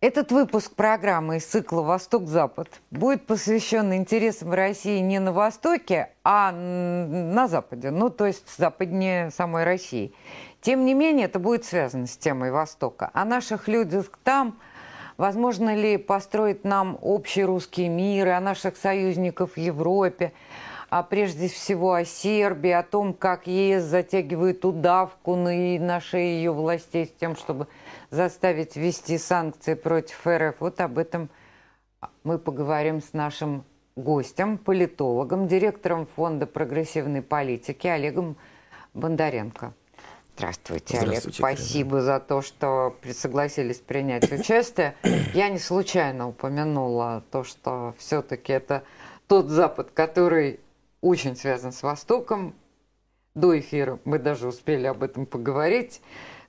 Этот выпуск программы из цикла «Восток-Запад» будет посвящен интересам России не на Востоке, а на Западе, ну, то есть западнее самой России. Тем не менее, это будет связано с темой Востока. О наших людях там, возможно ли построить нам общий русский мир, о наших союзниках в Европе, а прежде всего о Сербии, о том, как ЕС затягивает удавку на, на шее ее властей с тем, чтобы заставить ввести санкции против РФ. Вот об этом мы поговорим с нашим гостем, политологом, директором Фонда прогрессивной политики Олегом Бондаренко. Здравствуйте, Здравствуйте Олег. Спасибо Карина. за то, что согласились принять участие. Я не случайно упомянула то, что все-таки это тот Запад, который очень связан с Востоком. До эфира мы даже успели об этом поговорить.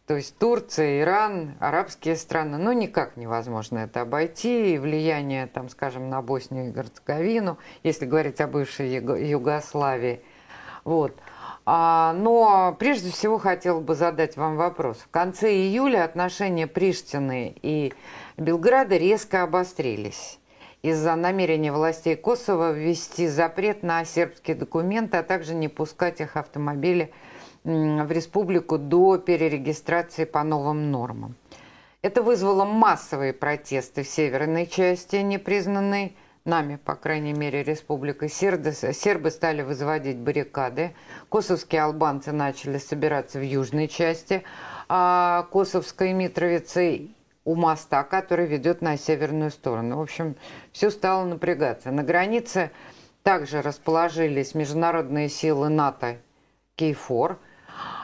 То есть Турция, Иран, арабские страны, ну никак невозможно это обойти. И влияние, там, скажем, на Боснию и Герцеговину, если говорить о бывшей Югославии. Вот. А, но прежде всего хотел бы задать вам вопрос. В конце июля отношения Приштины и Белграда резко обострились из-за намерения властей Косово ввести запрет на сербские документы, а также не пускать их автомобили в республику до перерегистрации по новым нормам. Это вызвало массовые протесты в северной части, непризнанной нами, по крайней мере, республикой. Сербы, стали возводить баррикады, косовские албанцы начали собираться в южной части а Косовской Митровицы у моста, который ведет на северную сторону. В общем, все стало напрягаться. На границе также расположились международные силы НАТО Кейфор –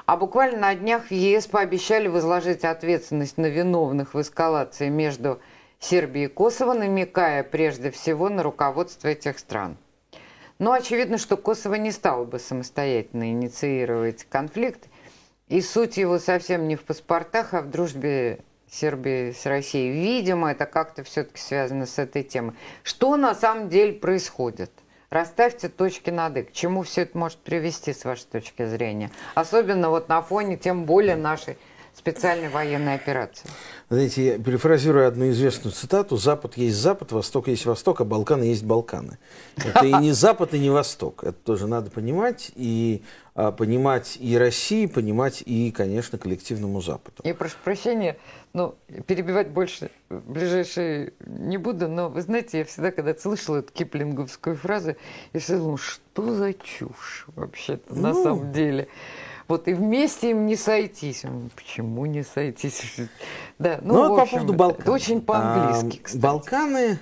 а буквально на днях ЕС пообещали возложить ответственность на виновных в эскалации между Сербией и Косово, намекая прежде всего на руководство этих стран. Но очевидно, что Косово не стало бы самостоятельно инициировать конфликт, и суть его совсем не в паспортах, а в дружбе Сербии с Россией. Видимо, это как-то все-таки связано с этой темой. Что на самом деле происходит? Расставьте точки над «и». К чему все это может привести, с вашей точки зрения? Особенно вот на фоне, тем более, нашей специальной военной операции. Знаете, я перефразирую одну известную цитату. Запад есть Запад, Восток есть Восток, а Балканы есть Балканы. Это и не Запад, и не Восток. Это тоже надо понимать. И а, понимать и России, понимать и, конечно, коллективному Западу. Я прошу прощения, но перебивать больше ближайшие не буду, но вы знаете, я всегда, когда слышала эту киплинговскую фразу, я всегда думала, что за чушь вообще-то ну... на самом деле. Вот и вместе им не сойтись. Почему не сойтись? Да, ну, ну вот по поводу Балкан. Это очень по-английски, а, кстати. Балканы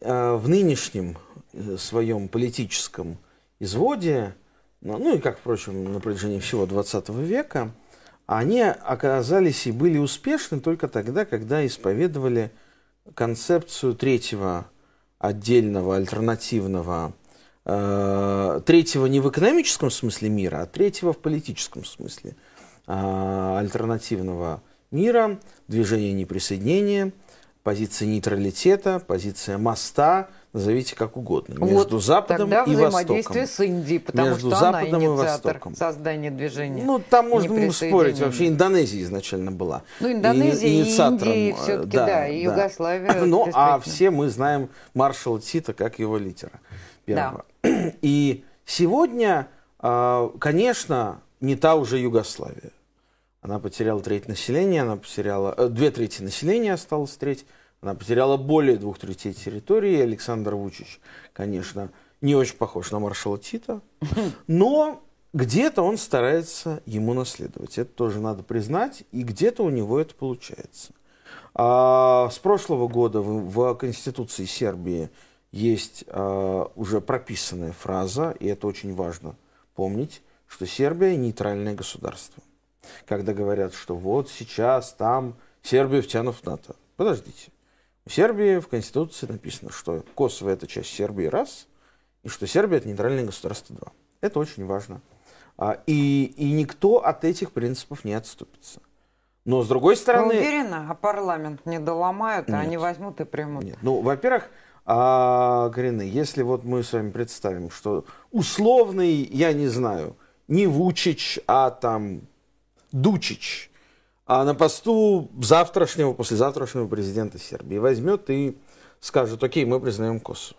а, в нынешнем э, своем политическом изводе ну, ну и как, впрочем, на протяжении всего 20 века, они оказались и были успешны только тогда, когда исповедовали концепцию третьего отдельного альтернативного, э, третьего не в экономическом смысле мира, а третьего в политическом смысле э, альтернативного мира, движения неприсоединения, позиция нейтралитета, позиция моста – назовите как угодно, между вот Западом тогда и взаимодействие Востоком. с Индией, потому между что Западом она инициатор и Востоком. создания движения. Ну, там можно спорить, вообще Индонезия изначально была. Ну, Индонезия и, Индия все-таки, да, да, и. Югославия. Ну, а все мы знаем маршала Тита как его лидера первого. Да. И сегодня, а, конечно, не та уже Югославия. Она потеряла треть населения, она потеряла... Э, две трети населения осталось треть она потеряла более двух третей территории. Александр Вучич, конечно, не очень похож на маршала Тита, но где-то он старается ему наследовать. Это тоже надо признать, и где-то у него это получается. А с прошлого года в, в Конституции Сербии есть а, уже прописанная фраза, и это очень важно помнить, что Сербия нейтральное государство. Когда говорят, что вот сейчас там Сербия втянут в НАТО. Подождите. В Сербии в Конституции написано, что Косово это часть Сербии раз, и что Сербия это нейтральное государство два. Это очень важно. А, и, и никто от этих принципов не отступится. Но с другой стороны... Вы уверены, а парламент не доломают, а они возьмут и примут? Нет. Ну, во-первых, а, Карина, если вот мы с вами представим, что условный, я не знаю, не Вучич, а там Дучич а на посту завтрашнего, послезавтрашнего президента Сербии возьмет и скажет, окей, мы признаем Косово.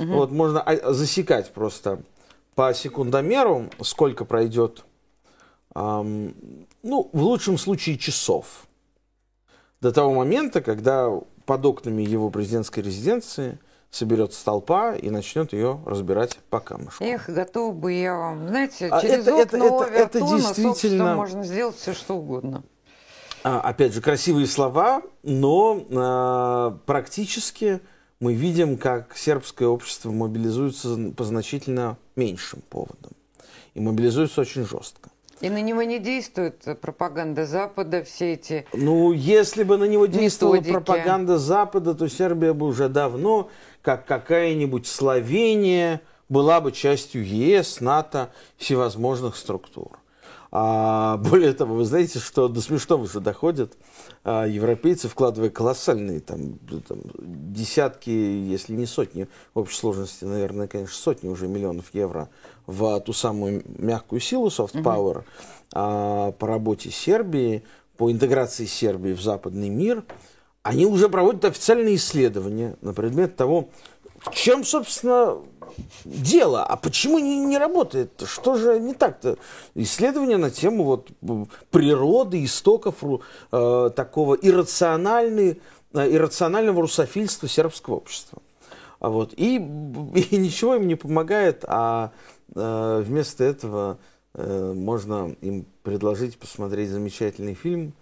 Угу. Вот можно а, засекать просто по секундомеру, сколько пройдет, эм, ну, в лучшем случае часов, до того момента, когда под окнами его президентской резиденции соберется толпа и начнет ее разбирать по камушку. Эх, готов бы я вам. Знаете, а через это, окна это, это, это действительно... можно сделать все, что угодно. А, опять же, красивые слова, но а, практически мы видим, как сербское общество мобилизуется по значительно меньшим поводам. И мобилизуется очень жестко. И на него не действует пропаганда Запада, все эти Ну, если бы на него действовала методики. пропаганда Запада, то Сербия бы уже давно, как какая-нибудь Словения, была бы частью ЕС, НАТО, всевозможных структур. А, более того, вы знаете, что до смешного уже доходят а, европейцы, вкладывая колоссальные там, там, десятки, если не сотни, в общей сложности, наверное, конечно, сотни уже миллионов евро в ту самую мягкую силу soft power угу. а, по работе Сербии, по интеграции Сербии в западный мир, они уже проводят официальные исследования на предмет того, в чем, собственно, дело. А почему не, не работает? Что же не так-то? Исследования на тему вот, природы, истоков э, такого иррациональной, э, иррационального русофильства сербского общества. А вот. И, и ничего им не помогает, а э, вместо этого э, можно им предложить посмотреть замечательный фильм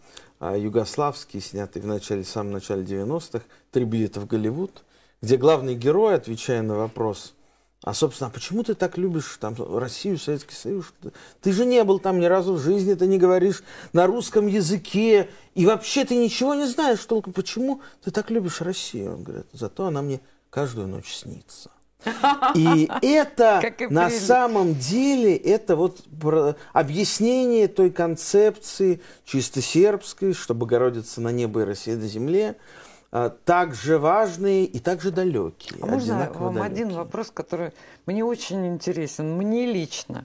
э, югославский, снятый в начале, самом начале 90-х, «Три билета в Голливуд», где главный герой, отвечая на вопрос – а, собственно, а почему ты так любишь там, Россию, Советский Союз? Ты же не был там ни разу в жизни, ты не говоришь на русском языке, и вообще ты ничего не знаешь толком. Почему ты так любишь Россию? Он говорит, зато она мне каждую ночь снится. И это на самом деле, это вот объяснение той концепции чисто сербской, что Богородица на небо и Россия на земле, а, также важные и также далекие. А можно вам далекие. один вопрос, который мне очень интересен, мне лично.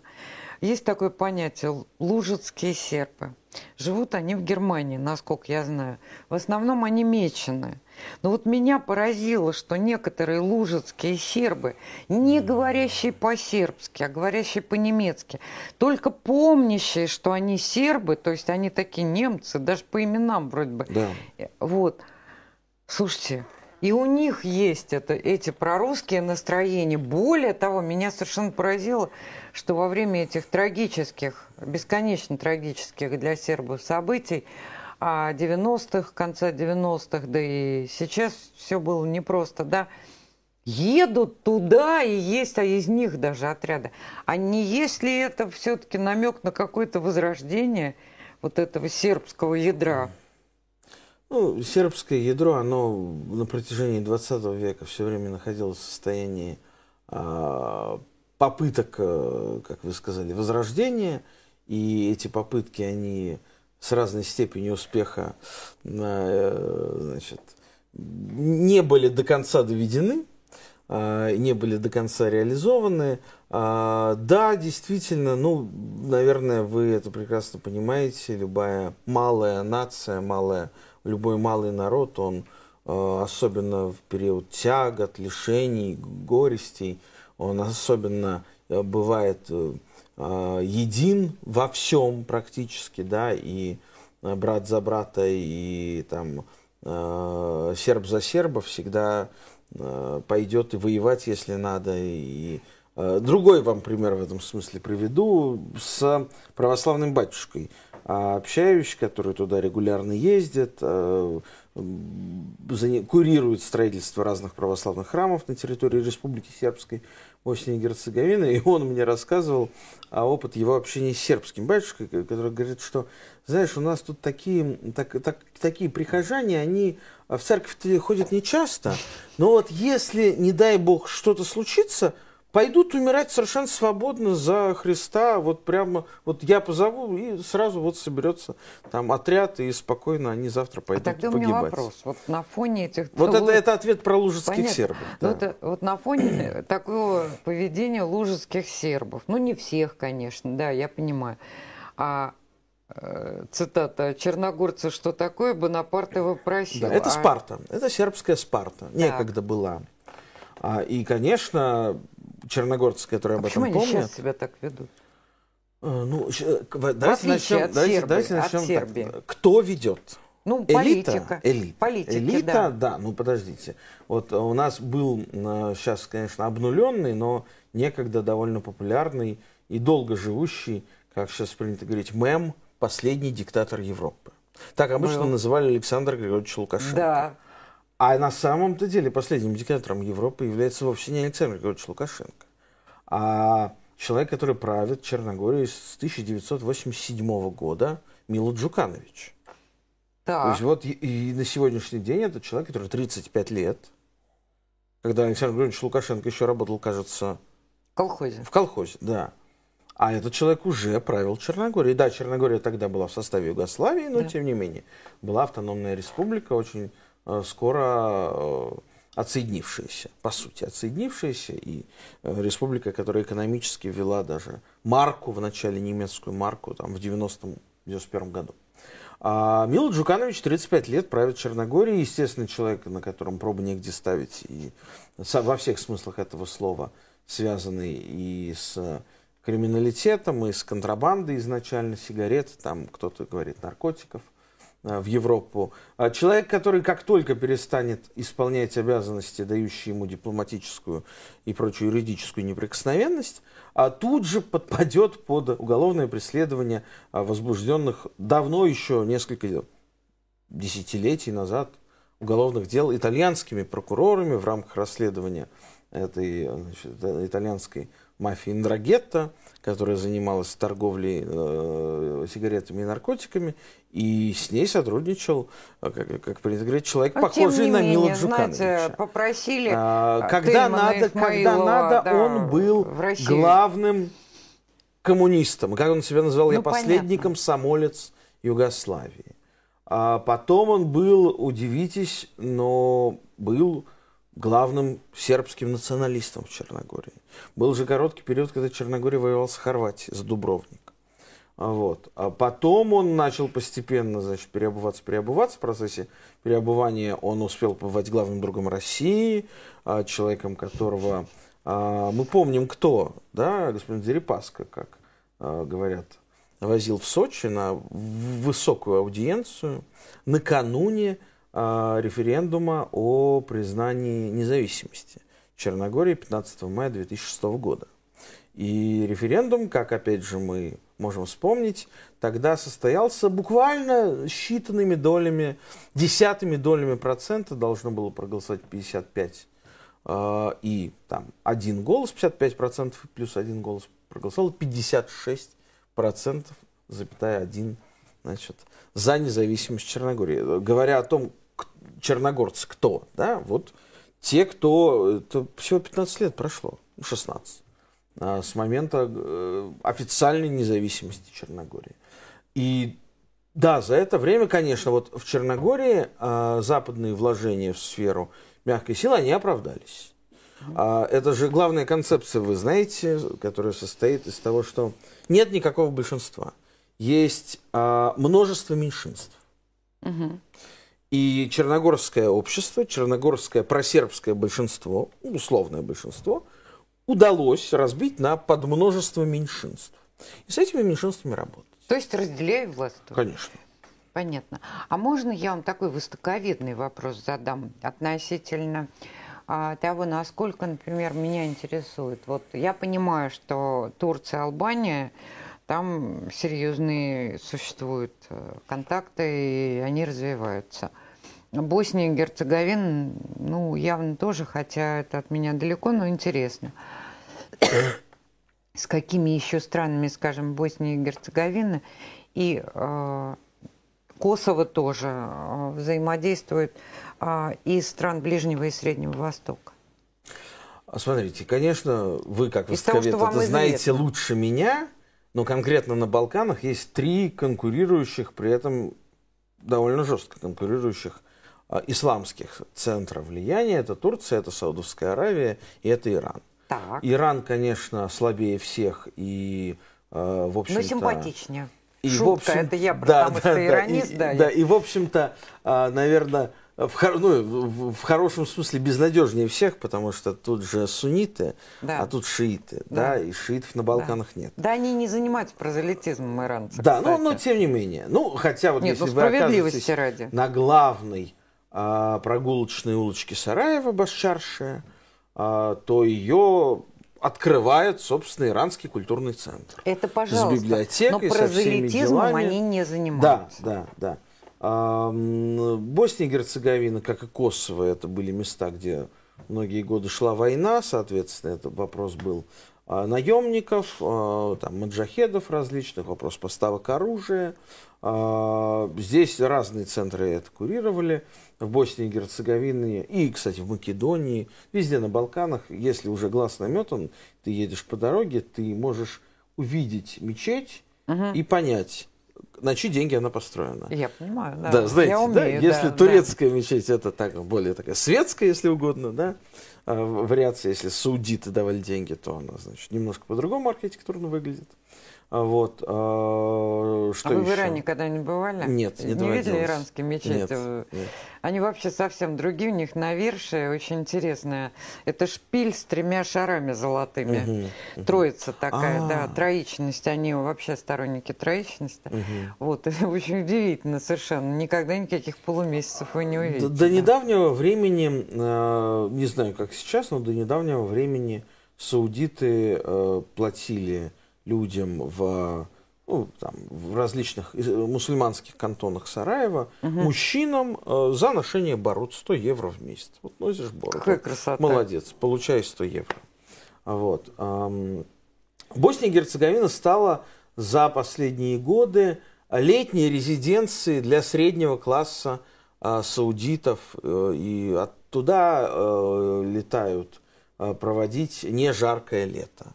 Есть такое понятие лужицкие серпы. Живут они в Германии, насколько я знаю. В основном они мечены. Но вот меня поразило, что некоторые лужицкие сербы, не говорящие по-сербски, а говорящие по-немецки, только помнящие, что они сербы, то есть они такие немцы, даже по именам вроде бы. Да. Вот – Слушайте, и у них есть это, эти прорусские настроения. Более того, меня совершенно поразило, что во время этих трагических, бесконечно трагических для сербов событий, 90-х, а, конца 90-х, да и сейчас все было непросто, да, едут туда, и есть а из них даже отряды. А не есть ли это все-таки намек на какое-то возрождение вот этого сербского ядра? Ну, сербское ядро, оно на протяжении 20 века все время находилось в состоянии э, попыток, э, как вы сказали, возрождения. И эти попытки, они с разной степенью успеха э, значит, не были до конца доведены, э, не были до конца реализованы. Э, да, действительно, ну, наверное, вы это прекрасно понимаете, любая малая нация, малая любой малый народ, он э, особенно в период тягот, лишений, горестей, он особенно э, бывает э, един во всем практически, да, и брат за брата, и там серб за серба всегда пойдет и воевать, если надо, и Другой вам пример в этом смысле приведу. С православным батюшкой – а общаюсь, который туда регулярно ездит, э, курирует строительство разных православных храмов на территории Республики Сербской Боснии и Герцеговины, и он мне рассказывал о опыт его общения с сербским батюшкой, который говорит, что, знаешь, у нас тут такие, так, так, такие прихожане, они в церковь ходят не часто, но вот если, не дай бог, что-то случится – пойдут умирать совершенно свободно за Христа. Вот прямо, вот я позову, и сразу вот соберется там отряд, и спокойно они завтра пойдут а тогда погибать. у меня вопрос. Вот на фоне этих... Вот это, это ответ про лужицких Понятно. сербов. Ну, да. это, вот на фоне такого поведения лужицких сербов, ну не всех, конечно, да, я понимаю, а э, цитата, черногорцы, что такое, Бонапарт его просил. Да, это а... Спарта, это сербская Спарта, некогда была. А, и, конечно, черногорцы, которые а об этом почему помнят... сейчас себя так ведут? Э, ну, давайте начнем, давайте, Сербии, давайте начнем так. Кто ведет? Ну, элита, политика. Элита. Политики, элита, да. да. Ну, подождите. Вот у нас был сейчас, конечно, обнуленный, но некогда довольно популярный и долго живущий, как сейчас принято говорить, мем «Последний диктатор Европы». Так обычно был. называли Александр Григорьевич Лукашенко. Да. А на самом-то деле последним диктатором Европы является вовсе не Александр Григорьевич Лукашенко, а человек, который правит Черногорией с 1987 года, Мило Джуканович. Так. То есть вот и, и на сегодняшний день это человек, который 35 лет, когда Александр Григорьевич Лукашенко еще работал, кажется... В колхозе. В колхозе, да. А этот человек уже правил Черногорией. Да, Черногория тогда была в составе Югославии, но да. тем не менее была автономная республика, очень скоро э, отсоединившаяся, по сути, отсоединившаяся, и э, республика, которая экономически ввела даже марку, в начале немецкую марку, там, в 90-91 году. А Мило Джуканович 35 лет правит Черногорией, естественно, человек, на котором пробы негде ставить, и во всех смыслах этого слова, связанный и с криминалитетом, и с контрабандой изначально сигарет, там кто-то говорит наркотиков – Э, в Европу. А человек, который как только перестанет исполнять обязанности, дающие ему дипломатическую и прочую юридическую неприкосновенность, а тут же подпадет под уголовное преследование а, возбужденных давно еще несколько десятилетий назад уголовных дел итальянскими прокурорами в рамках расследования этой значит, итальянской мафии Ндрагетта, которая занималась торговлей э, сигаретами и наркотиками, и с ней сотрудничал, э, как, как принято говорить, человек, Но, похожий на Милу Джукановича. попросили а, когда надо, когда надо, да, он был главным коммунистом. Как он себя называл? Ну, Я понятно. последний комсомолец Югославии. А потом он был, удивитесь, но был главным сербским националистом в Черногории. Был же короткий период, когда Черногория воевала с Хорватией, за Дубровник. Вот. А потом он начал постепенно значит, переобуваться, переобуваться. В процессе переобувания он успел побывать главным другом России, а, человеком которого а, мы помним кто, да, господин Дерипаска, как говорят, возил в Сочи на высокую аудиенцию накануне референдума о признании независимости Черногории 15 мая 2006 года. И референдум, как опять же мы можем вспомнить, тогда состоялся буквально считанными долями, десятыми долями процента должно было проголосовать 55 э, и там один голос, 55 процентов плюс один голос проголосовал 56 процентов, запятая один, значит, за независимость Черногории. Говоря о том, черногорцы кто, да, вот те, кто, это всего 15 лет прошло, 16 а, с момента э, официальной независимости Черногории. И да, за это время, конечно, вот в Черногории а, западные вложения в сферу мягкой силы, они оправдались. А, это же главная концепция, вы знаете, которая состоит из того, что нет никакого большинства. Есть множество меньшинств. Угу. И черногорское общество, черногорское просербское большинство, условное большинство – удалось разбить на подмножество меньшинств. И с этими меньшинствами работать. То есть разделяю власть? Конечно. Понятно. А можно я вам такой востоковедный вопрос задам относительно а, того, насколько, например, меня интересует. Вот я понимаю, что Турция, Албания, там серьезные существуют э, контакты, и они развиваются. Босния и Герцеговина, ну, явно тоже, хотя это от меня далеко, но интересно. С какими еще странами, скажем, Босния и Герцеговина и э, Косово тоже э, взаимодействует э, из стран Ближнего и Среднего Востока? Смотрите, конечно, вы как востоковед это знаете лучше меня, но конкретно на Балканах есть три конкурирующих, при этом довольно жестко конкурирующих а, исламских центров влияния. Это Турция, это Саудовская Аравия и это Иран. Так. Иран, конечно, слабее всех и, э, в общем-то... Но симпатичнее. И, Шутка, в общем, это я, потому да, что да, иронист, да. И, да, и, в общем-то, а, наверное, в, ну, в, в хорошем смысле безнадежнее всех, потому что тут же сунниты, да. а тут шииты, да. да, и шиитов на Балканах да. нет. Да, они не занимаются прозелитизмом иранцы. Да, но, но тем не менее. Ну, хотя вот нет, если ну, вы оказываетесь ради. на главной а, прогулочной улочке Сараева, Башчаршия, а, то ее открывает, собственно, иранский культурный центр. Это, пожалуйста. С библиотекой, но со всеми делами. они не занимаются. Да, да, да. А, Босния и Герцеговина, как и Косово, это были места, где многие годы шла война, соответственно, этот вопрос был а, наемников, а, там, маджахедов различных, вопрос поставок оружия. Здесь разные центры это курировали. В Боснии и Герцеговине и, кстати, в Македонии, везде на Балканах, если уже глаз наметан, ты едешь по дороге, ты можешь увидеть мечеть угу. и понять, на чьи деньги она построена. Я понимаю, да. Да, знаете, Я умею, да, если да, турецкая да. мечеть, это так, более такая светская, если угодно, да, а, вариация, если саудиты давали деньги, то она, значит, немножко по-другому архитектурно выглядит. А вот, а, что а вы еще? в Иране когда-нибудь бывали? Нет, не Не видели иранские мечети? Нет, нет. Они вообще совсем другие, у них навершие очень интересное. Это шпиль с тремя шарами золотыми. Угу, Троица такая, А-а-а. да, а. троичность. Они вообще сторонники троичности. Угу. Вот, это очень удивительно совершенно. Никогда никаких полумесяцев вы не увидите. До, до недавнего времени, э, не знаю, как сейчас, но до недавнего времени саудиты э, платили людям в, ну, там, в различных мусульманских кантонах Сараева, угу. мужчинам э, за ношение бород 100 евро в месяц. Вот носишь бороду. Какая красота. Молодец, получаешь 100 евро. Вот. Эм, Босния и Герцеговина стала за последние годы летней резиденцией для среднего класса э, саудитов, э, и оттуда э, летают э, проводить не жаркое лето.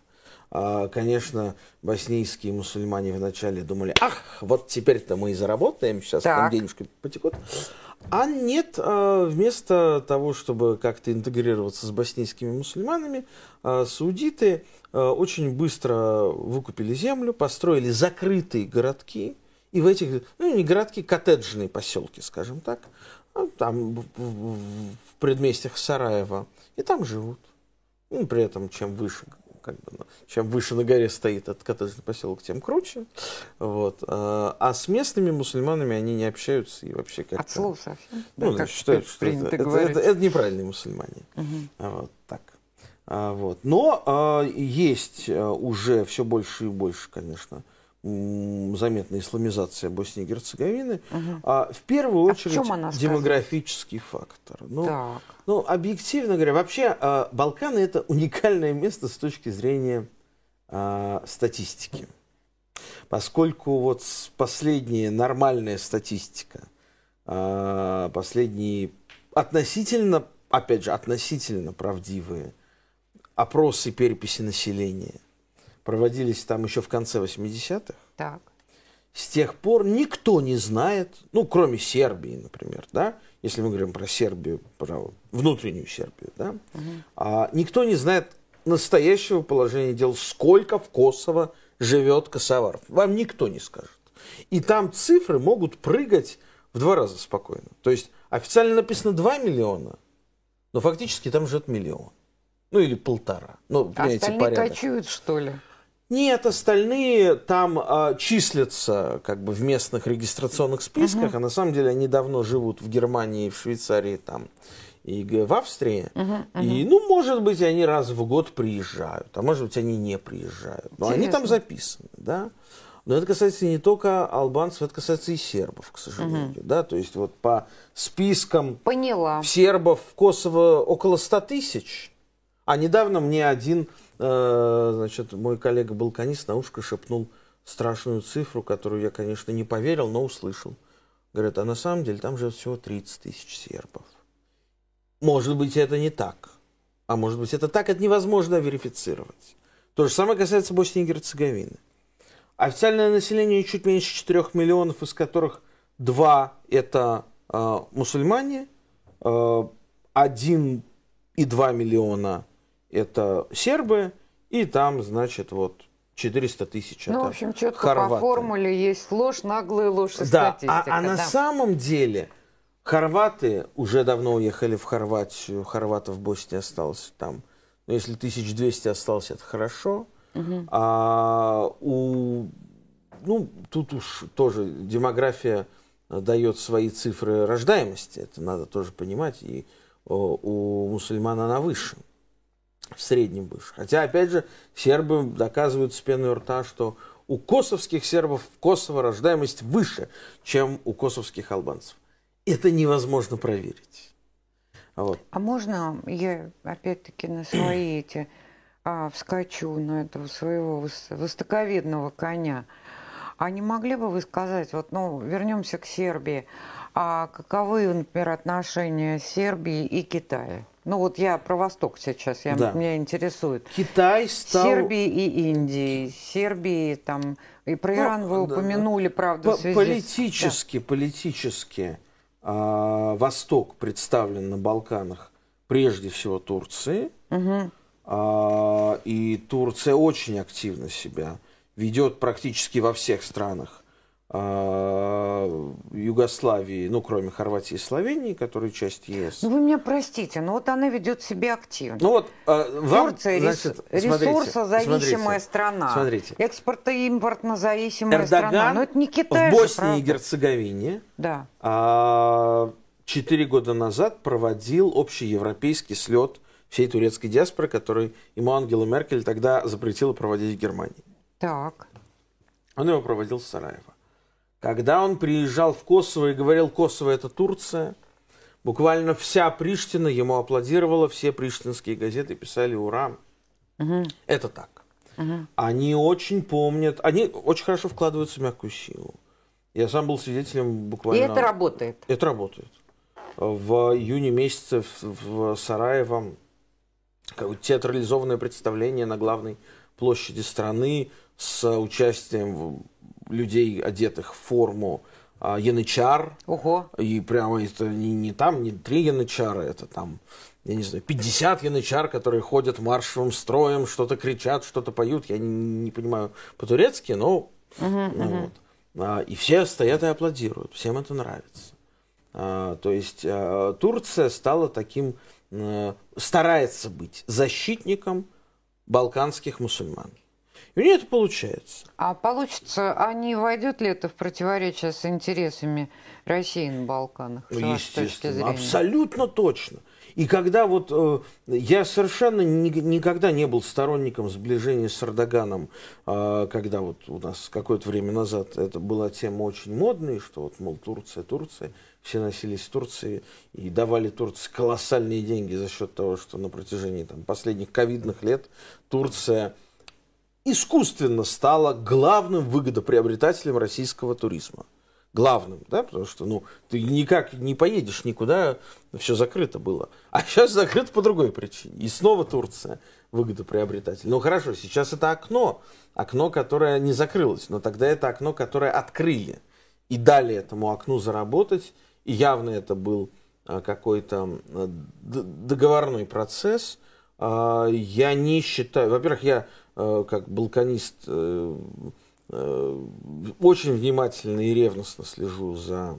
А, конечно, боснийские мусульмане вначале думали, ах, вот теперь-то мы и заработаем, сейчас так. там денежки потекут. А нет, а, вместо того, чтобы как-то интегрироваться с боснийскими мусульманами, а, саудиты очень быстро выкупили землю, построили закрытые городки, и в этих, ну не городки, коттеджные поселки, скажем так, там в предместьях Сараева, и там живут. Ну, при этом, чем выше как бы, ну, чем выше на горе стоит этот коттеджный поселок, тем круче. Вот. А, а с местными мусульманами они не общаются и вообще как-то... От совсем? Ну, да, считают, что это, это, это, это неправильные мусульмане. Угу. Вот так. А, вот. Но а, есть а, уже все больше и больше, конечно, заметная исламизация Боснии и Герцеговины, угу. а в первую очередь а в демографический фактор. Ну, так. ну, объективно говоря, вообще а, Балканы это уникальное место с точки зрения а, статистики. Поскольку вот последняя нормальная статистика, а, последние относительно, опять же, относительно правдивые опросы переписи населения – проводились там еще в конце 80-х. Так. С тех пор никто не знает, ну, кроме Сербии, например, да, если мы говорим про Сербию, про внутреннюю Сербию, да, угу. а, никто не знает настоящего положения дел, сколько в Косово живет косоваров. Вам никто не скажет. И там цифры могут прыгать в два раза спокойно. То есть официально написано 2 миллиона, но фактически там живет миллион. Ну или полтора. Ну, понимаете, Остальные порядок. кочуют, что ли? Нет, остальные там а, числятся как бы в местных регистрационных списках, угу. а на самом деле они давно живут в Германии, в Швейцарии там и в Австрии. Угу, угу. И, ну, может быть, они раз в год приезжают, а может быть, они не приезжают. Но Интересно. они там записаны, да. Но это касается не только албанцев, это касается и сербов, к сожалению. Угу. Да? То есть вот по спискам Поняла. сербов в Косово около 100 тысяч. А недавно мне один значит, мой коллега балканист на ушко шепнул страшную цифру, которую я, конечно, не поверил, но услышал. Говорят, а на самом деле там живет всего 30 тысяч сербов. Может быть, это не так. А может быть, это так, это невозможно верифицировать. То же самое касается Боснии и Герцеговины. Официальное население чуть меньше 4 миллионов, из которых 2 это э, мусульмане, э, 1,2 миллиона это сербы, и там, значит, вот 400 тысяч. Ну, в общем, четко хорваты. по формуле есть ложь, наглая ложь и да, статистика. А, а да. на самом деле хорваты уже давно уехали в Хорватию, хорватов в Боснии осталось там, ну, если 1200 осталось, это хорошо. Угу. А у, ну, тут уж тоже демография дает свои цифры рождаемости, это надо тоже понимать, и у мусульман она выше в среднем выше. Хотя, опять же, сербы доказывают с пеной рта, что у косовских сербов в Косово рождаемость выше, чем у косовских албанцев. Это невозможно проверить. Вот. А можно я опять-таки на свои эти а, вскочу на этого своего востоковедного коня? А не могли бы вы сказать, вот, ну, вернемся к Сербии, а каковы, например, отношения Сербии и Китая? Ну вот я про Восток сейчас, я, да. меня интересует. Китай стал... Сербии и Индии, Сербии там, и про ну, Иран вы упомянули, да, правда, в связи Политически, да. политически а, Восток представлен на Балканах прежде всего Турции. Угу. А, и Турция очень активно себя ведет практически во всех странах Югославии, ну, кроме Хорватии и Словении, которые часть ЕС. Ну, вы меня простите, но вот она ведет себя активно. Ну, вот а, вам, Турция значит, ресурсозависимая страна. Смотрите. Экспортно-импортно зависимая Эрдоган страна. Но это не Китай в Боснии же, и Герцеговине да. а, четыре года назад проводил общеевропейский слет всей турецкой диаспоры, который ему Ангела Меркель тогда запретила проводить в Германии. Так. Он его проводил в Сараево. Когда он приезжал в Косово и говорил, Косово это Турция, буквально вся Приштина ему аплодировала, все приштинские газеты писали «Ура!». Угу. Это так. Угу. Они очень помнят, они очень хорошо вкладываются в мягкую силу. Я сам был свидетелем буквально... И это работает? Это работает. В июне месяце в Сараево театрализованное представление на главной площади страны с участием людей, одетых в форму а, янычар. Ого. И прямо это не, не там, не три янычара, это там, я не знаю, 50 янычар, которые ходят маршевым строем, что-то кричат, что-то поют. Я не, не понимаю по-турецки, но... Угу, ну, угу. Вот. А, и все стоят и аплодируют, всем это нравится. А, то есть а, Турция стала таким, а, старается быть защитником балканских мусульман. И у нее это получается. А получится, а не войдет ли это в противоречие с интересами России на Балканах? Ну, естественно, абсолютно точно. И когда вот э, я совершенно ни, никогда не был сторонником сближения с Эрдоганом, э, когда вот у нас какое-то время назад это была тема очень модной, что вот, мол, Турция, Турция, все носились в Турции и давали Турции колоссальные деньги за счет того, что на протяжении там, последних ковидных лет Турция искусственно стала главным выгодоприобретателем российского туризма. Главным, да, потому что, ну, ты никак не поедешь никуда, все закрыто было. А сейчас закрыто по другой причине. И снова Турция выгодоприобретатель. Ну, хорошо, сейчас это окно, окно, которое не закрылось, но тогда это окно, которое открыли. И дали этому окну заработать, и явно это был а, какой-то договорной процесс. А, я не считаю, во-первых, я как балканист, э, э, очень внимательно и ревностно слежу за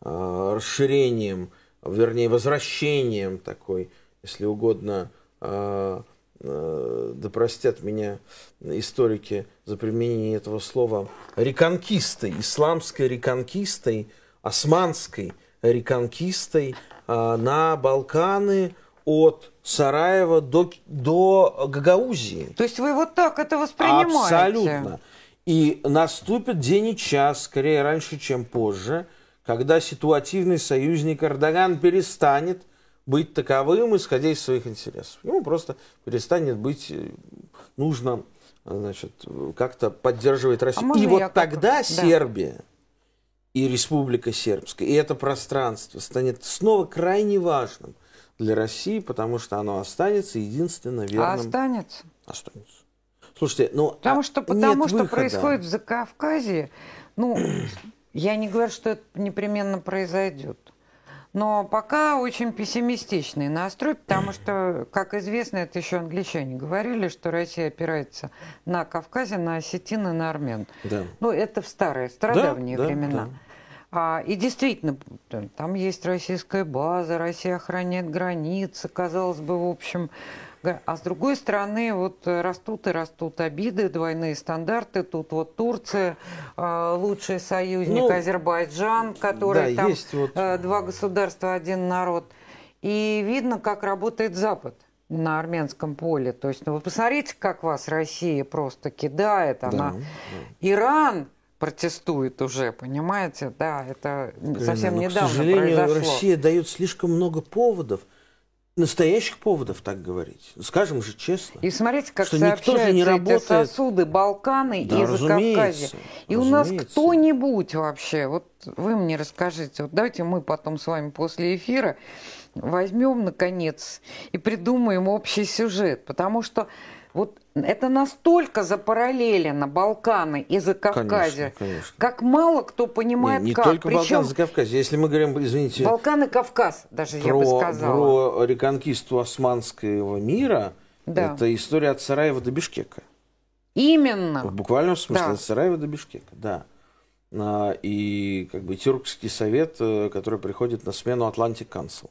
расширением, вернее, возвращением такой, если угодно, да простят меня историки за применение этого слова, реконкистой, исламской реконкистой, османской реконкистой на Балканы от Сараева до, до Гагаузии. То есть вы вот так это воспринимаете? Абсолютно. И наступит день и час, скорее раньше, чем позже, когда ситуативный союзник Эрдоган перестанет быть таковым, исходя из своих интересов. Ему просто перестанет быть э, нужно значит, как-то поддерживать Россию. А и вот тогда как... Сербия да. и Республика Сербская, и это пространство станет снова крайне важным для России, потому что оно останется единственно верным. А останется? Останется. Слушайте, ну потому а что потому что выхода. происходит в Закавказье, ну я не говорю, что это непременно произойдет, Но пока очень пессимистичный настрой, потому что, как известно, это еще англичане говорили, что Россия опирается на Кавказе, на осетин и на армян. Да. Ну, это в старые, стародавние да, времена. Да, да. А, и действительно, там есть российская база, Россия охраняет границы, казалось бы, в общем, а с другой стороны, вот растут и растут обиды, двойные стандарты. Тут вот Турция, э, лучший союзник, ну, Азербайджан, который да, там вот... Э, два государства, один народ. И видно, как работает Запад на армянском поле. То есть, ну вы посмотрите, как вас Россия просто кидает. Она... Да, да. Иран протестует уже, понимаете? Да, это совсем но, недавно К сожалению, произошло. Россия дает слишком много поводов настоящих поводов так говорить. Скажем же честно. И смотрите, как что никто же не работает... сосуды Балканы да, и Закавказье. И разумеется. у нас кто-нибудь вообще, вот вы мне расскажите, вот давайте мы потом с вами после эфира возьмем, наконец, и придумаем общий сюжет, потому что вот это настолько запараллелено Балканы и Закавказье, конечно, конечно. как мало кто понимает, не, не как. только Причем Балканы и Закавказье. Если мы говорим, извините... Балканы, Кавказ, даже про, я бы сказала. Про реконкисту османского мира, да. это история от Сараева до Бишкека. Именно. В буквальном смысле, да. от Сараева до Бишкека, да. А, и как бы Тюркский совет, э, который приходит на смену Atlantic Council.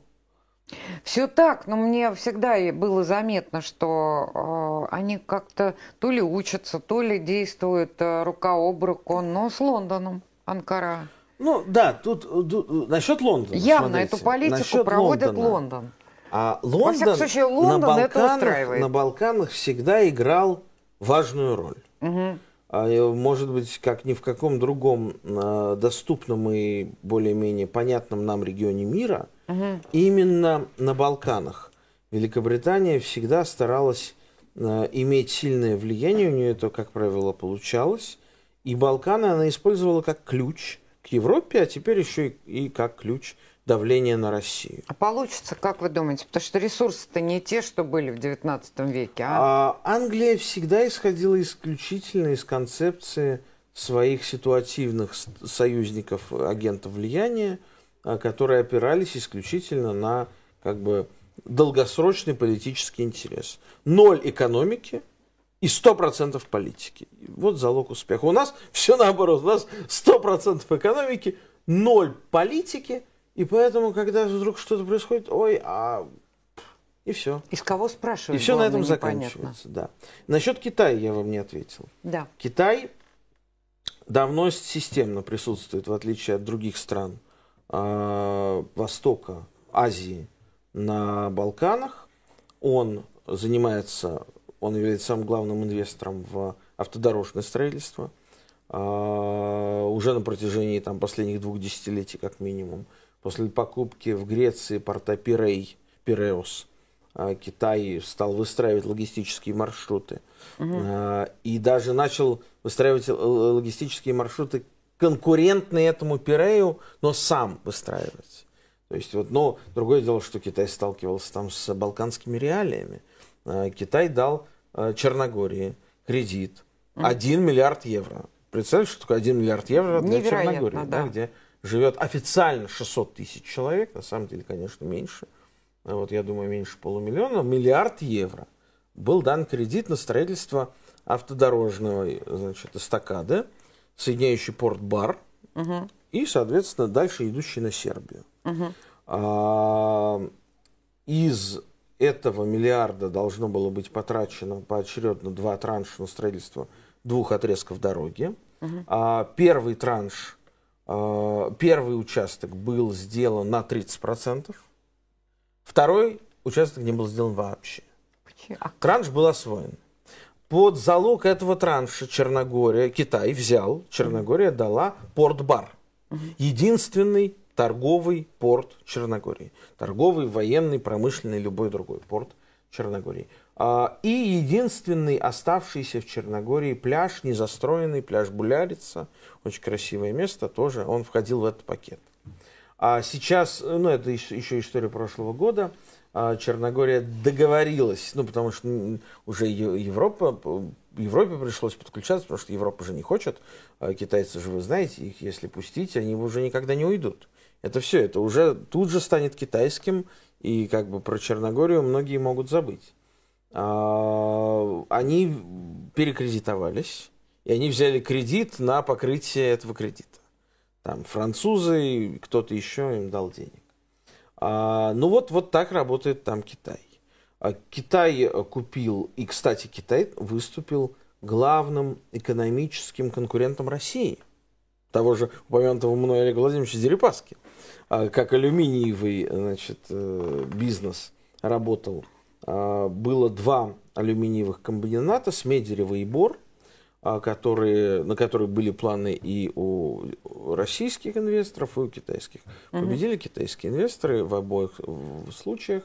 Все так, но мне всегда было заметно, что э, они как-то то ли учатся, то ли действуют э, рука об руку, но с Лондоном, Анкара. Ну да, тут, тут насчет Лондона. Явно смотрите, эту политику проводит Лондона. Лондон. А Лондон, Во всяком случае, Лондон на Балканах. На Балканах всегда играл важную роль. Угу. Может быть, как ни в каком другом э, доступном и более-менее понятном нам регионе мира – Угу. Именно на Балканах Великобритания всегда старалась э, иметь сильное влияние, у нее это, как правило, получалось. И Балканы она использовала как ключ к Европе, а теперь еще и, и как ключ давления на Россию. А получится, как вы думаете? Потому что ресурсы-то не те, что были в XIX веке. А? А Англия всегда исходила исключительно из концепции своих ситуативных союзников, агентов влияния – которые опирались исключительно на как бы, долгосрочный политический интерес. Ноль экономики и сто процентов политики. Вот залог успеха. У нас все наоборот. У нас сто процентов экономики, ноль политики. И поэтому, когда вдруг что-то происходит, ой, а и все. Из кого спрашивают? И все на этом заканчивается. Да. Насчет Китая я вам не ответил. Да. Китай давно системно присутствует, в отличие от других стран, Э, Востока, Азии на Балканах. Он занимается, он является самым главным инвестором в автодорожное строительство э, уже на протяжении там, последних двух десятилетий как минимум. После покупки в Греции порта Пирей, Пиреус, э, Китай стал выстраивать логистические маршруты. Угу. И даже начал выстраивать логистические маршруты конкурентный этому Пирею, но сам выстраивать. То есть вот, но другое дело, что Китай сталкивался там с балканскими реалиями. А, Китай дал а, Черногории кредит 1 миллиард евро. Представляешь, что такое 1 миллиард евро для Невероятно, Черногории, да. Да, где живет официально 600 тысяч человек, на самом деле, конечно, меньше. А вот я думаю, меньше полумиллиона, миллиард евро был дан кредит на строительство автодорожного значит, эстакады соединяющий порт Бар угу. и, соответственно, дальше идущий на Сербию. Угу. А, из этого миллиарда должно было быть потрачено поочередно два транша на строительство двух отрезков дороги. Угу. А, первый транш, а, первый участок был сделан на 30%, второй участок не был сделан вообще. А транш был освоен под залог этого транша Черногория, Китай взял, Черногория дала порт-бар. Единственный торговый порт Черногории. Торговый, военный, промышленный, любой другой порт Черногории. А, и единственный оставшийся в Черногории пляж, незастроенный, пляж Булярица, очень красивое место, тоже он входил в этот пакет. А сейчас, ну это еще история прошлого года, Черногория договорилась, ну, потому что уже Европа, Европе пришлось подключаться, потому что Европа же не хочет. А китайцы же, вы знаете, их если пустить, они уже никогда не уйдут. Это все, это уже тут же станет китайским, и как бы про Черногорию многие могут забыть. А, они перекредитовались, и они взяли кредит на покрытие этого кредита. Там французы, кто-то еще им дал денег. А, ну вот, вот так работает там Китай. А Китай купил, и, кстати, Китай выступил главным экономическим конкурентом России. Того же упомянутого мной Олега Владимировича Дерипаски. А, как алюминиевый значит, э, бизнес работал. Было два алюминиевых комбината, Смедерево и Бор, которые, на которые были планы и у российских инвесторов, и у китайских. Победили китайские инвесторы в обоих случаях.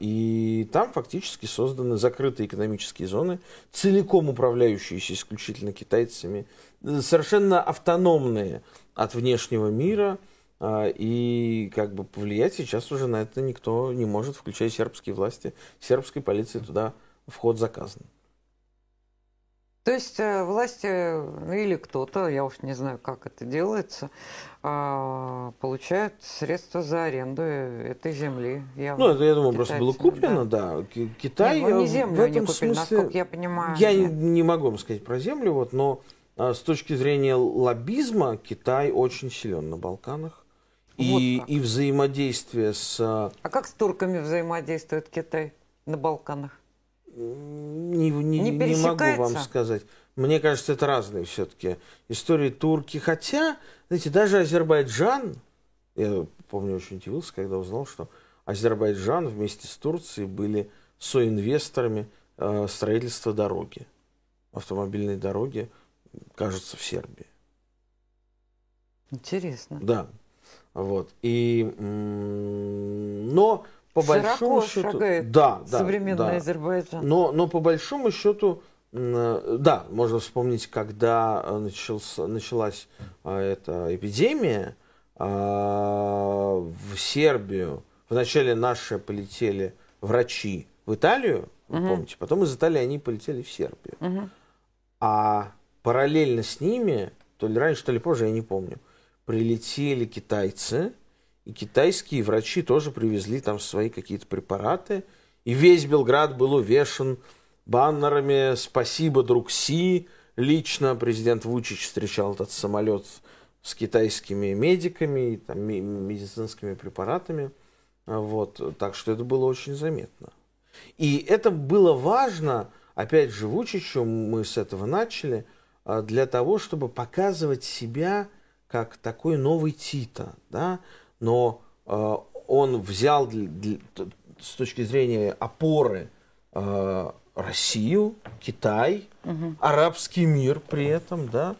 И там фактически созданы закрытые экономические зоны, целиком управляющиеся исключительно китайцами, совершенно автономные от внешнего мира – а, и как бы повлиять сейчас уже на это никто не может, включая сербские власти. Сербской полиции туда вход заказан. То есть э, власти ну, или кто-то, я уж не знаю, как это делается, а, получают средства за аренду этой земли. Явно. Ну, это, я думаю, просто было куплено, да. да. Китай Нет, ну, не землю в этом они купили, смысле, насколько я понимаю. Я не, не могу вам сказать про землю, вот, но а, с точки зрения лоббизма Китай очень силен на Балканах. И, вот и взаимодействие с... А, а как с турками взаимодействует Китай на Балканах? Не, не, не, не могу вам сказать. Мне кажется, это разные все-таки истории турки. Хотя, знаете, даже Азербайджан, я помню, очень удивился, когда узнал, что Азербайджан вместе с Турцией были соинвесторами э, строительства дороги, автомобильной дороги, кажется, в Сербии. Интересно. Да, вот. И, но по Широко большому счету... Шагает да, да, современный да. Азербайджан. Но, но по большому счету, да, можно вспомнить, когда начался, началась а, эта эпидемия, а, в Сербию вначале наши полетели врачи в Италию, вы угу. помните, потом из Италии они полетели в Сербию. Угу. А параллельно с ними, то ли раньше, то ли позже, я не помню, прилетели китайцы, и китайские врачи тоже привезли там свои какие-то препараты. И весь Белград был увешан баннерами «Спасибо, друг Си». Лично президент Вучич встречал этот самолет с китайскими медиками, там, медицинскими препаратами. Вот, так что это было очень заметно. И это было важно, опять же, Вучичу, мы с этого начали, а, для того, чтобы показывать себя – как такой новый Тита, да, но э, он взял с точки зрения опоры э, Россию, Китай, угу. арабский мир при этом, да,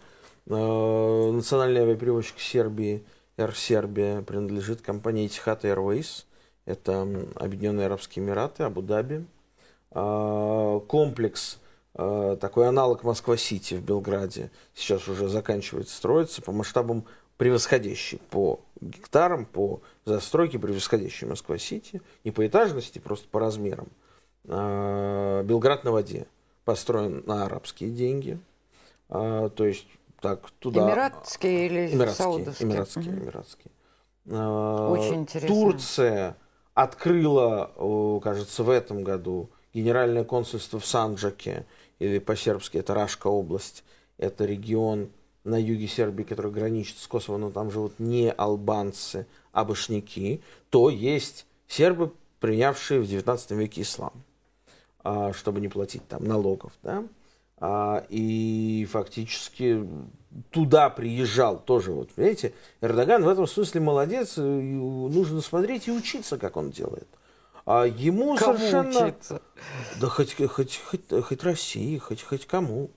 э, национальный авиаперевозчик Сербии, Air Сербия принадлежит компании Etihad Airways, это Объединенные Арабские Эмираты, Абу-Даби, комплекс такой аналог Москва-Сити в Белграде. Сейчас уже заканчивается строиться по масштабам превосходящий по гектарам, по застройке превосходящий Москва-Сити, не по этажности, просто по размерам. Э, Белград на воде построен на арабские деньги, э, то есть так туда. Эмиратские или эмиратские, саудовские? Эмиратские, угу. эмиратские. Очень интересно. Турция открыла, кажется, в этом году генеральное консульство в Санджаке или по-сербски это Рашка область, это регион на юге Сербии, который граничит с Косово, но там живут не албанцы, а башняки, то есть сербы, принявшие в 19 веке ислам, а, чтобы не платить там налогов. Да? А, и фактически туда приезжал тоже, вот, видите, Эрдоган в этом смысле молодец, нужно смотреть и учиться, как он делает. А ему кому совершенно... Учиться? Да хоть, хоть, хоть, хоть России, хоть, хоть кому.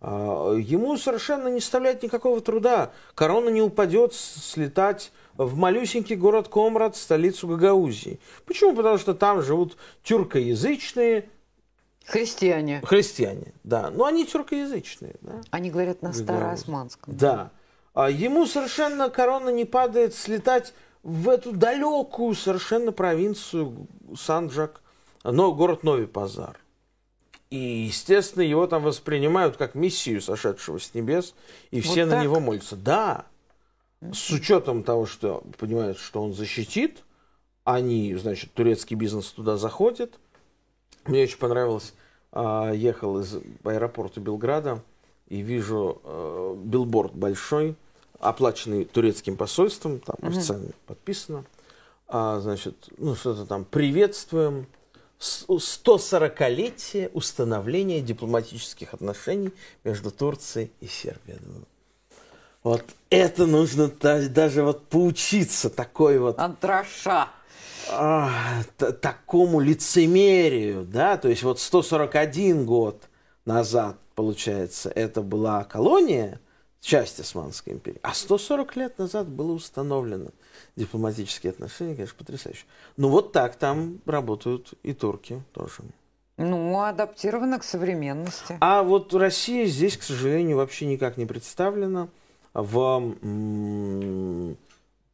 А, ему совершенно не составляет никакого труда. Корона не упадет слетать в малюсенький город Комрад, столицу Гагаузии. Почему? Потому что там живут тюркоязычные, Христиане. Христиане, да. Но они тюркоязычные. Да? Они говорят на староосманском. Да. А ему совершенно корона не падает слетать в эту далекую совершенно провинцию Санджак, но город Новый Пазар. И, естественно, его там воспринимают как миссию, сошедшего с небес, и все вот на него молятся. Да, с учетом того, что понимают, что он защитит, они, значит, турецкий бизнес туда заходит. Мне очень понравилось, а, ехал из аэропорта Белграда и вижу э, билборд большой, оплаченный турецким посольством, там угу. официально подписано. А, значит, ну что-то там, приветствуем 140-летие установления дипломатических отношений между Турцией и Сербией. Вот это нужно даже вот поучиться такой вот... Антраша. А, такому лицемерию, да, то есть вот 141 год назад, получается, это была колония, часть Османской империи, а 140 лет назад было установлено дипломатические отношения, конечно, потрясающе. Ну вот так там работают и турки тоже. Ну, адаптировано к современности. А вот Россия здесь, к сожалению, вообще никак не представлена в м-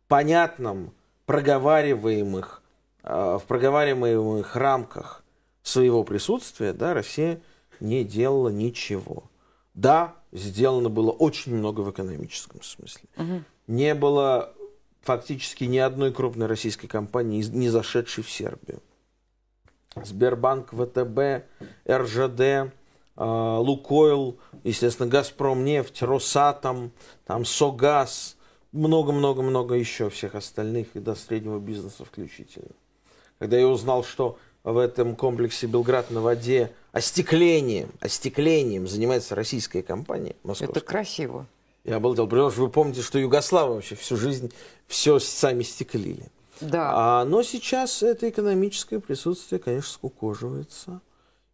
понятном, проговариваемых, э, в проговариваемых рамках своего присутствия, да, Россия не делала ничего. Да, сделано было очень много в экономическом смысле. Угу. Не было фактически ни одной крупной российской компании, не зашедшей в Сербию. Сбербанк, ВТБ, РЖД, а, Лукойл, естественно, Газпром нефть, Росатом, там Согаз, много-много-много еще всех остальных и до среднего бизнеса включительно. Когда я узнал, что в этом комплексе Белград на воде остеклением, остеклением занимается российская компания. Московская. Это красиво. Я обалдел. Потому что вы помните, что Югославы вообще всю жизнь все сами стеклили. Да. А, но сейчас это экономическое присутствие, конечно, скукоживается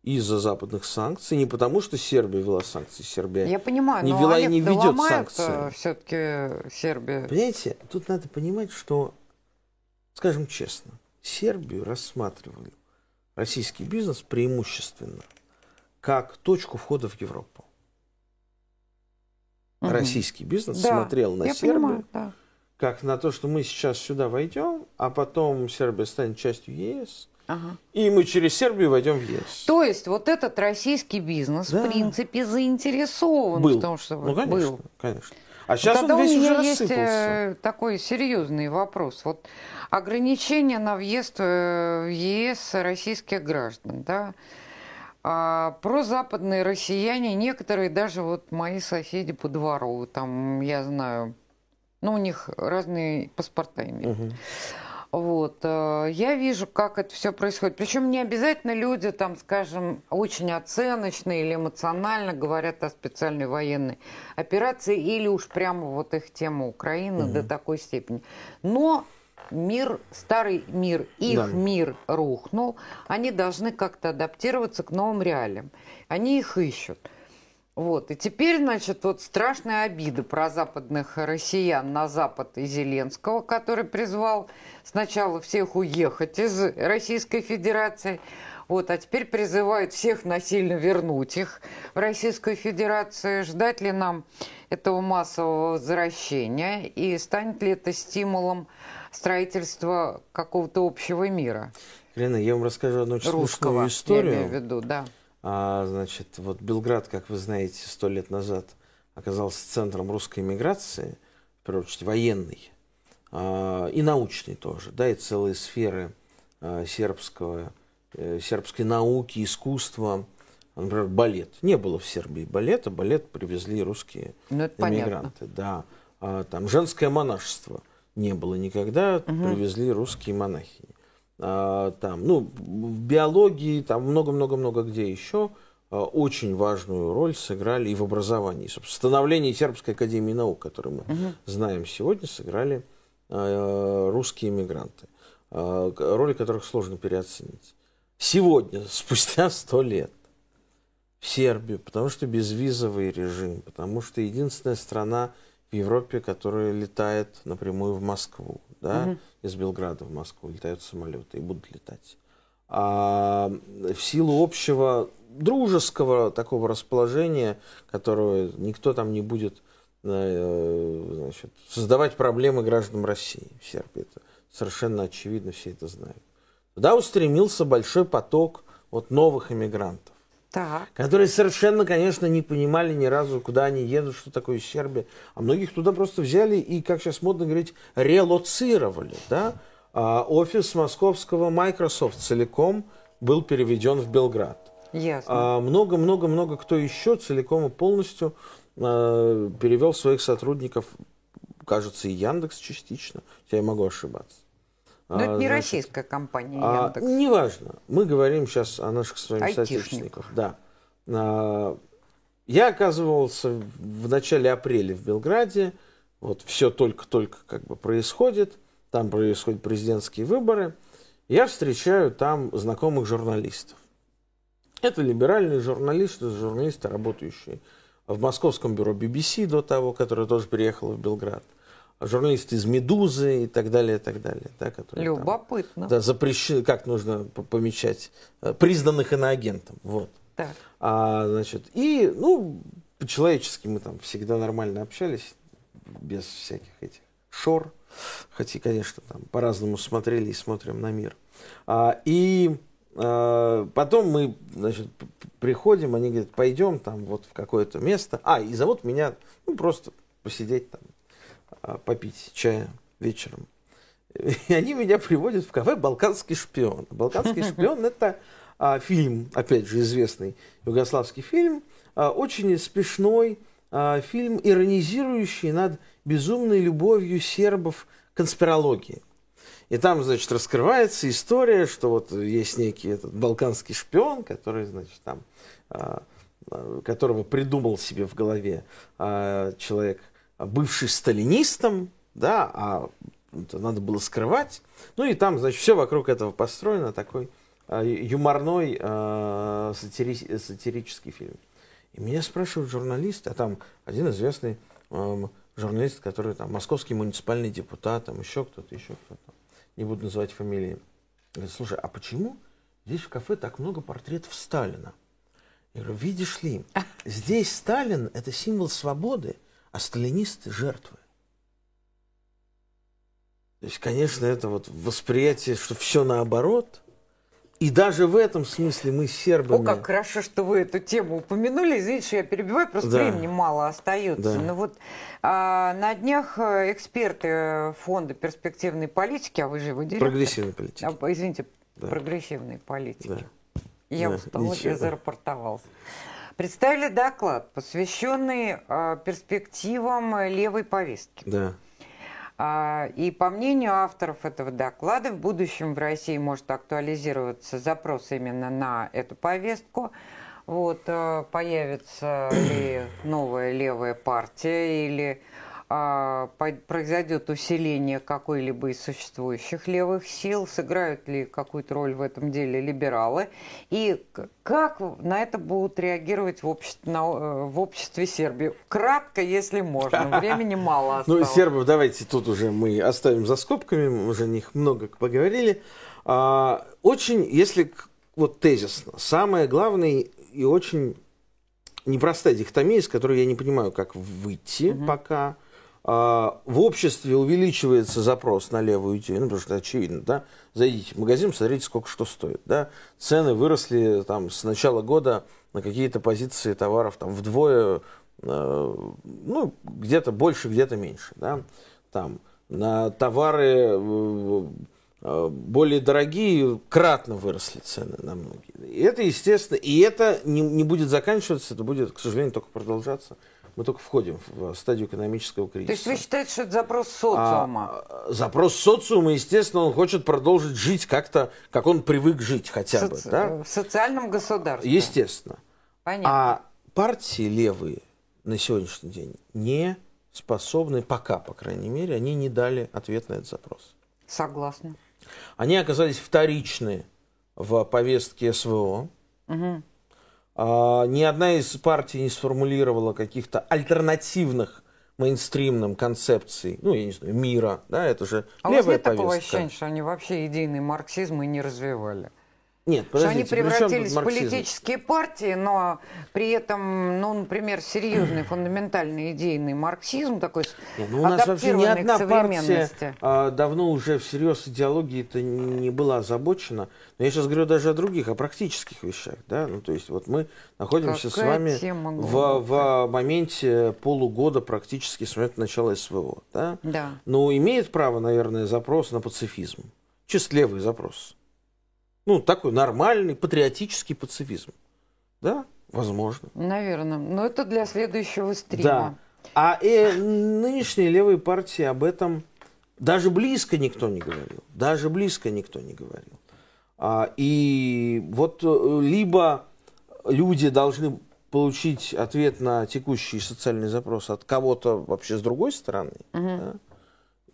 из-за западных санкций. Не потому, что Сербия вела санкции. Сербия Я понимаю, не вела и не ведет санкции. все-таки Сербия. Понимаете, тут надо понимать, что, скажем честно, Сербию рассматривали российский бизнес преимущественно как точку входа в Европу угу. российский бизнес да, смотрел на Сербию понимаю, да. как на то, что мы сейчас сюда войдем, а потом Сербия станет частью ЕС. Ага. И мы через Сербию войдем в ЕС. То есть вот этот российский бизнес, да. в принципе, заинтересован был. в том, что ну, конечно, был. конечно. А сейчас Тогда он весь у меня уже есть э, рассыпался. такой серьезный вопрос. Вот ограничения на въезд э, в ЕС российских граждан, да, а прозападные россияне, некоторые даже вот мои соседи по двору, там, я знаю, ну, у них разные паспорта имеют. Угу. Вот. Э, я вижу, как это все происходит. Причем не обязательно люди, там, скажем, очень оценочно или эмоционально говорят о специальной военной операции или уж прямо вот их тему Украины угу. до такой степени. Но мир, старый мир, их да. мир рухнул, они должны как-то адаптироваться к новым реалиям. Они их ищут. Вот. И теперь, значит, вот страшная обида про западных россиян на Запад и Зеленского, который призвал сначала всех уехать из Российской Федерации, вот, а теперь призывает всех насильно вернуть их в Российскую Федерацию. Ждать ли нам этого массового возвращения и станет ли это стимулом строительства какого-то общего мира. Лена, я вам расскажу одну очень Русского, историю. Я имею в виду, да. А, значит, вот Белград, как вы знаете, сто лет назад оказался центром русской миграции, в первую очередь военной, а, и научной тоже, да, и целые сферы а, сербского, э, сербской науки, искусства, например, балет. Не было в Сербии балета, балет привезли русские ну, иммигранты. Да. А, там женское монашество – не было никогда, угу. привезли русские монахини. А, там, ну, в биологии, там много-много-много где еще а, очень важную роль сыграли и в образовании. Собственно, становление Сербской академии наук, которую мы угу. знаем сегодня, сыграли а, русские иммигранты, а, роли которых сложно переоценить. Сегодня, спустя сто лет, в Сербию, потому что безвизовый режим, потому что единственная страна в Европе, которые летает напрямую в Москву, да, угу. из Белграда в Москву летают самолеты и будут летать. А в силу общего дружеского такого расположения, которого никто там не будет э, значит, создавать проблемы гражданам России в Сербии. Это совершенно очевидно, все это знают. Туда устремился большой поток вот новых иммигрантов. Так. которые совершенно, конечно, не понимали ни разу, куда они едут, что такое Сербия. А многих туда просто взяли и, как сейчас модно говорить, релоцировали. Да? А офис московского Microsoft целиком был переведен в Белград. Ясно. А много-много-много кто еще целиком и полностью а, перевел своих сотрудников, кажется, и Яндекс частично, я могу ошибаться. Но это А, не значит, российская компания а, Яндекс. неважно. Мы говорим сейчас о наших с вами соотечественниках. Да. А, я оказывался в начале апреля в Белграде. Вот все только-только как бы происходит. Там происходят президентские выборы. Я встречаю там знакомых журналистов. Это либеральные журналисты, журналисты, работающие в московском бюро BBC до того, которое тоже приехало в Белград. Журналисты из «Медузы» и так далее, и так далее. Да, которые там- Любопытно. да, запрещено, как нужно помечать, э, признанных иноагентом. Вот. Так. А, значит, и, ну, по-человечески мы там всегда нормально общались, без всяких этих шор. Хотя, конечно, там по-разному смотрели и смотрим на мир. А, и а, потом мы, значит, приходим, они говорят, пойдем там вот в какое-то место. А, и зовут меня, ну, просто посидеть там, попить чая вечером. И они меня приводят в кафе «Балканский шпион». «Балканский шпион» — это а, фильм, опять же, известный югославский фильм, а, очень смешной а, фильм, иронизирующий над безумной любовью сербов к конспирологии. И там, значит, раскрывается история, что вот есть некий этот балканский шпион, который, значит, там, а, а, которого придумал себе в голове а, человек, а, бывший сталинистом, да, а это надо было скрывать. Ну и там, значит, все вокруг этого построено, такой а, юморной а, сатири- сатирический фильм. И меня спрашивают журналисты, а там один известный эм, журналист, который там московский муниципальный депутат, там еще кто-то, еще кто-то, не буду называть фамилии. Говорит, слушай, а почему здесь в кафе так много портретов Сталина? Я говорю, видишь ли, здесь Сталин – это символ свободы, а сталинисты – жертвы. То есть, конечно, это вот восприятие, что все наоборот. И даже в этом смысле мы с сербами... О, как хорошо, что вы эту тему упомянули. Извините, что я перебиваю, просто Да. времени мало остается. Да. Но вот а, на днях э, эксперты фонда перспективной политики, а вы же его директор. Прогрессивной политики. А, извините, Да. прогрессивной политики. Да. Я Да, устала, ничего. я зарапортовался. Представили доклад, посвященный а, перспективам э, левой повестки. Да. А, И по мнению авторов этого доклада, в будущем в России может актуализироваться запрос именно на эту повестку. Вот, э, появится ли новая левая партия или произойдет усиление какой-либо из существующих левых сил, сыграют ли какую-то роль в этом деле либералы, и как на это будут реагировать в обществе, на- э, в обществе Сербии. Кратко, если можно, времени мало Ну, осталось. сербов давайте тут уже мы оставим за скобками, мы уже о них много поговорили. А, очень, если вот тезисно, самое главное и очень непростая дихотомия, из которой я не понимаю, как выйти пока. А, в обществе увеличивается запрос на левую идею, ну, потому что очевидно, да. Зайдите в магазин, посмотрите, сколько что стоит, да. Цены выросли там с начала года на какие-то позиции товаров там вдвое, э, ну, где-то больше, где-то меньше, да. Там на товары э, э, более дорогие кратно выросли цены на многие. И это, естественно, и это не, не будет заканчиваться, это будет, к сожалению, только продолжаться. Мы только входим в стадию экономического кризиса. То есть вы считаете, что это запрос социума? А, а, запрос социума, естественно, он хочет продолжить жить как-то, как он привык жить хотя бы. Соци- да? В социальном государстве. Естественно. Понятно. А партии левые на сегодняшний день не способны, пока, по крайней мере, они не дали ответ на этот запрос. Согласна. Они оказались вторичны в повестке СВО. Мгм. А, ни одна из партий не сформулировала каких-то альтернативных мейнстримным концепций, ну, я не знаю, мира, да, это же А у вас левая нет такого повестка. ощущения, что они вообще идейный марксизм и не развивали? Нет, что они превратились в политические партии, но при этом, ну, например, серьезный фундаментальный идейный марксизм такой Нет, ну, у нас вообще ни одна партия а, давно уже всерьез идеологии это не была озабочена. Но я сейчас говорю даже о других, о практических вещах, да. Ну, то есть вот мы находимся Какая с вами в, в моменте полугода практически с момента начала СВО, да. Да. Но имеет право, наверное, запрос на пацифизм, чисто левый запрос. Ну, такой нормальный патриотический пацифизм. Да, возможно. Наверное. Но это для следующего стрима. Да. А э, нынешние левые партии об этом даже близко никто не говорил. Даже близко никто не говорил. А, и вот э, либо люди должны получить ответ на текущий социальный запрос от кого-то вообще с другой стороны, угу. да?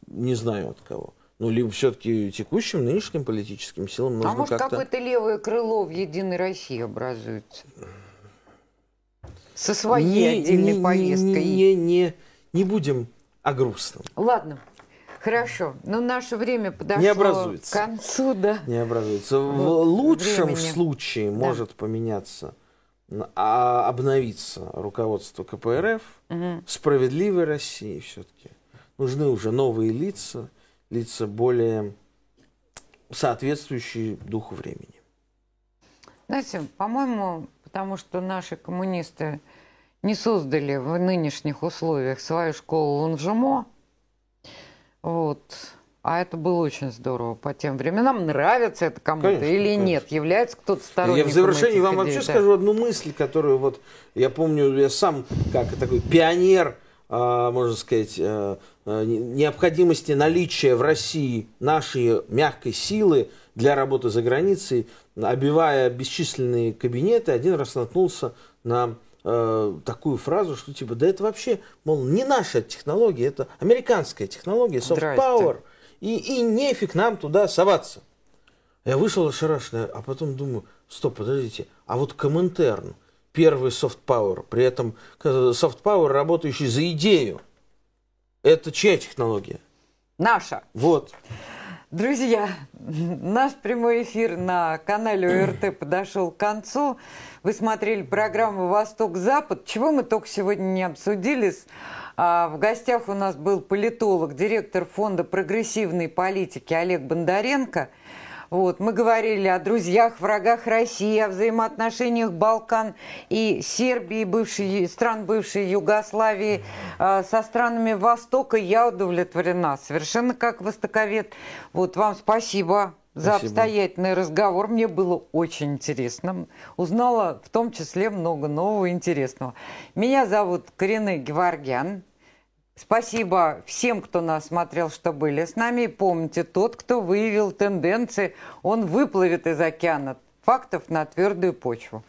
не знаю от кого, ну, либо все-таки текущим, нынешним политическим силам нужно А может, какое-то левое крыло в «Единой России» образуется? Со своей не, отдельной не, повесткой. Не, не, не, не будем о грустном. Ладно. Хорошо, но наше время подошло не образуется. к концу, да. Не образуется. Вот, в лучшем времени. случае да. может поменяться, а, обновиться руководство КПРФ, угу. справедливой России все-таки. Нужны уже новые лица, лица более соответствующие духу времени. Знаете, по-моему, потому что наши коммунисты не создали в нынешних условиях свою школу Ланжемо, вот, а это было очень здорово по тем временам. Нравится это кому-то или конечно. нет? Является кто-то сторонником Я в завершении вам идей, вообще да. скажу одну мысль, которую вот я помню, я сам как такой пионер – можно сказать, э, э, необходимости наличия в России нашей мягкой силы для работы за границей, обивая бесчисленные кабинеты, один раз наткнулся на э, такую фразу, что типа, да это вообще, мол, не наша технология, это американская технология, soft power, и, и нефиг нам туда соваться. Я вышел ошарашенный, а потом думаю, стоп, подождите, а вот Коминтерн – первый soft power, при этом soft power, работающий за идею. Это чья технология? Наша. Вот. Друзья, наш прямой эфир на канале ОРТ подошел к концу. Вы смотрели программу «Восток-Запад». Чего мы только сегодня не обсудили. А, в гостях у нас был политолог, директор фонда прогрессивной политики Олег Бондаренко – вот, мы говорили о друзьях, врагах России, о взаимоотношениях Балкан и Сербии, бывшей, стран бывшей Югославии э, со странами Востока. Я удовлетворена, совершенно как востоковед. Вот, вам спасибо за Спасибо. обстоятельный разговор. Мне было очень интересно. Узнала в том числе много нового интересного. Меня зовут Корене Геворгян. Спасибо всем, кто нас смотрел, что были с нами. И помните, тот, кто выявил тенденции, он выплывет из океана фактов на твердую почву.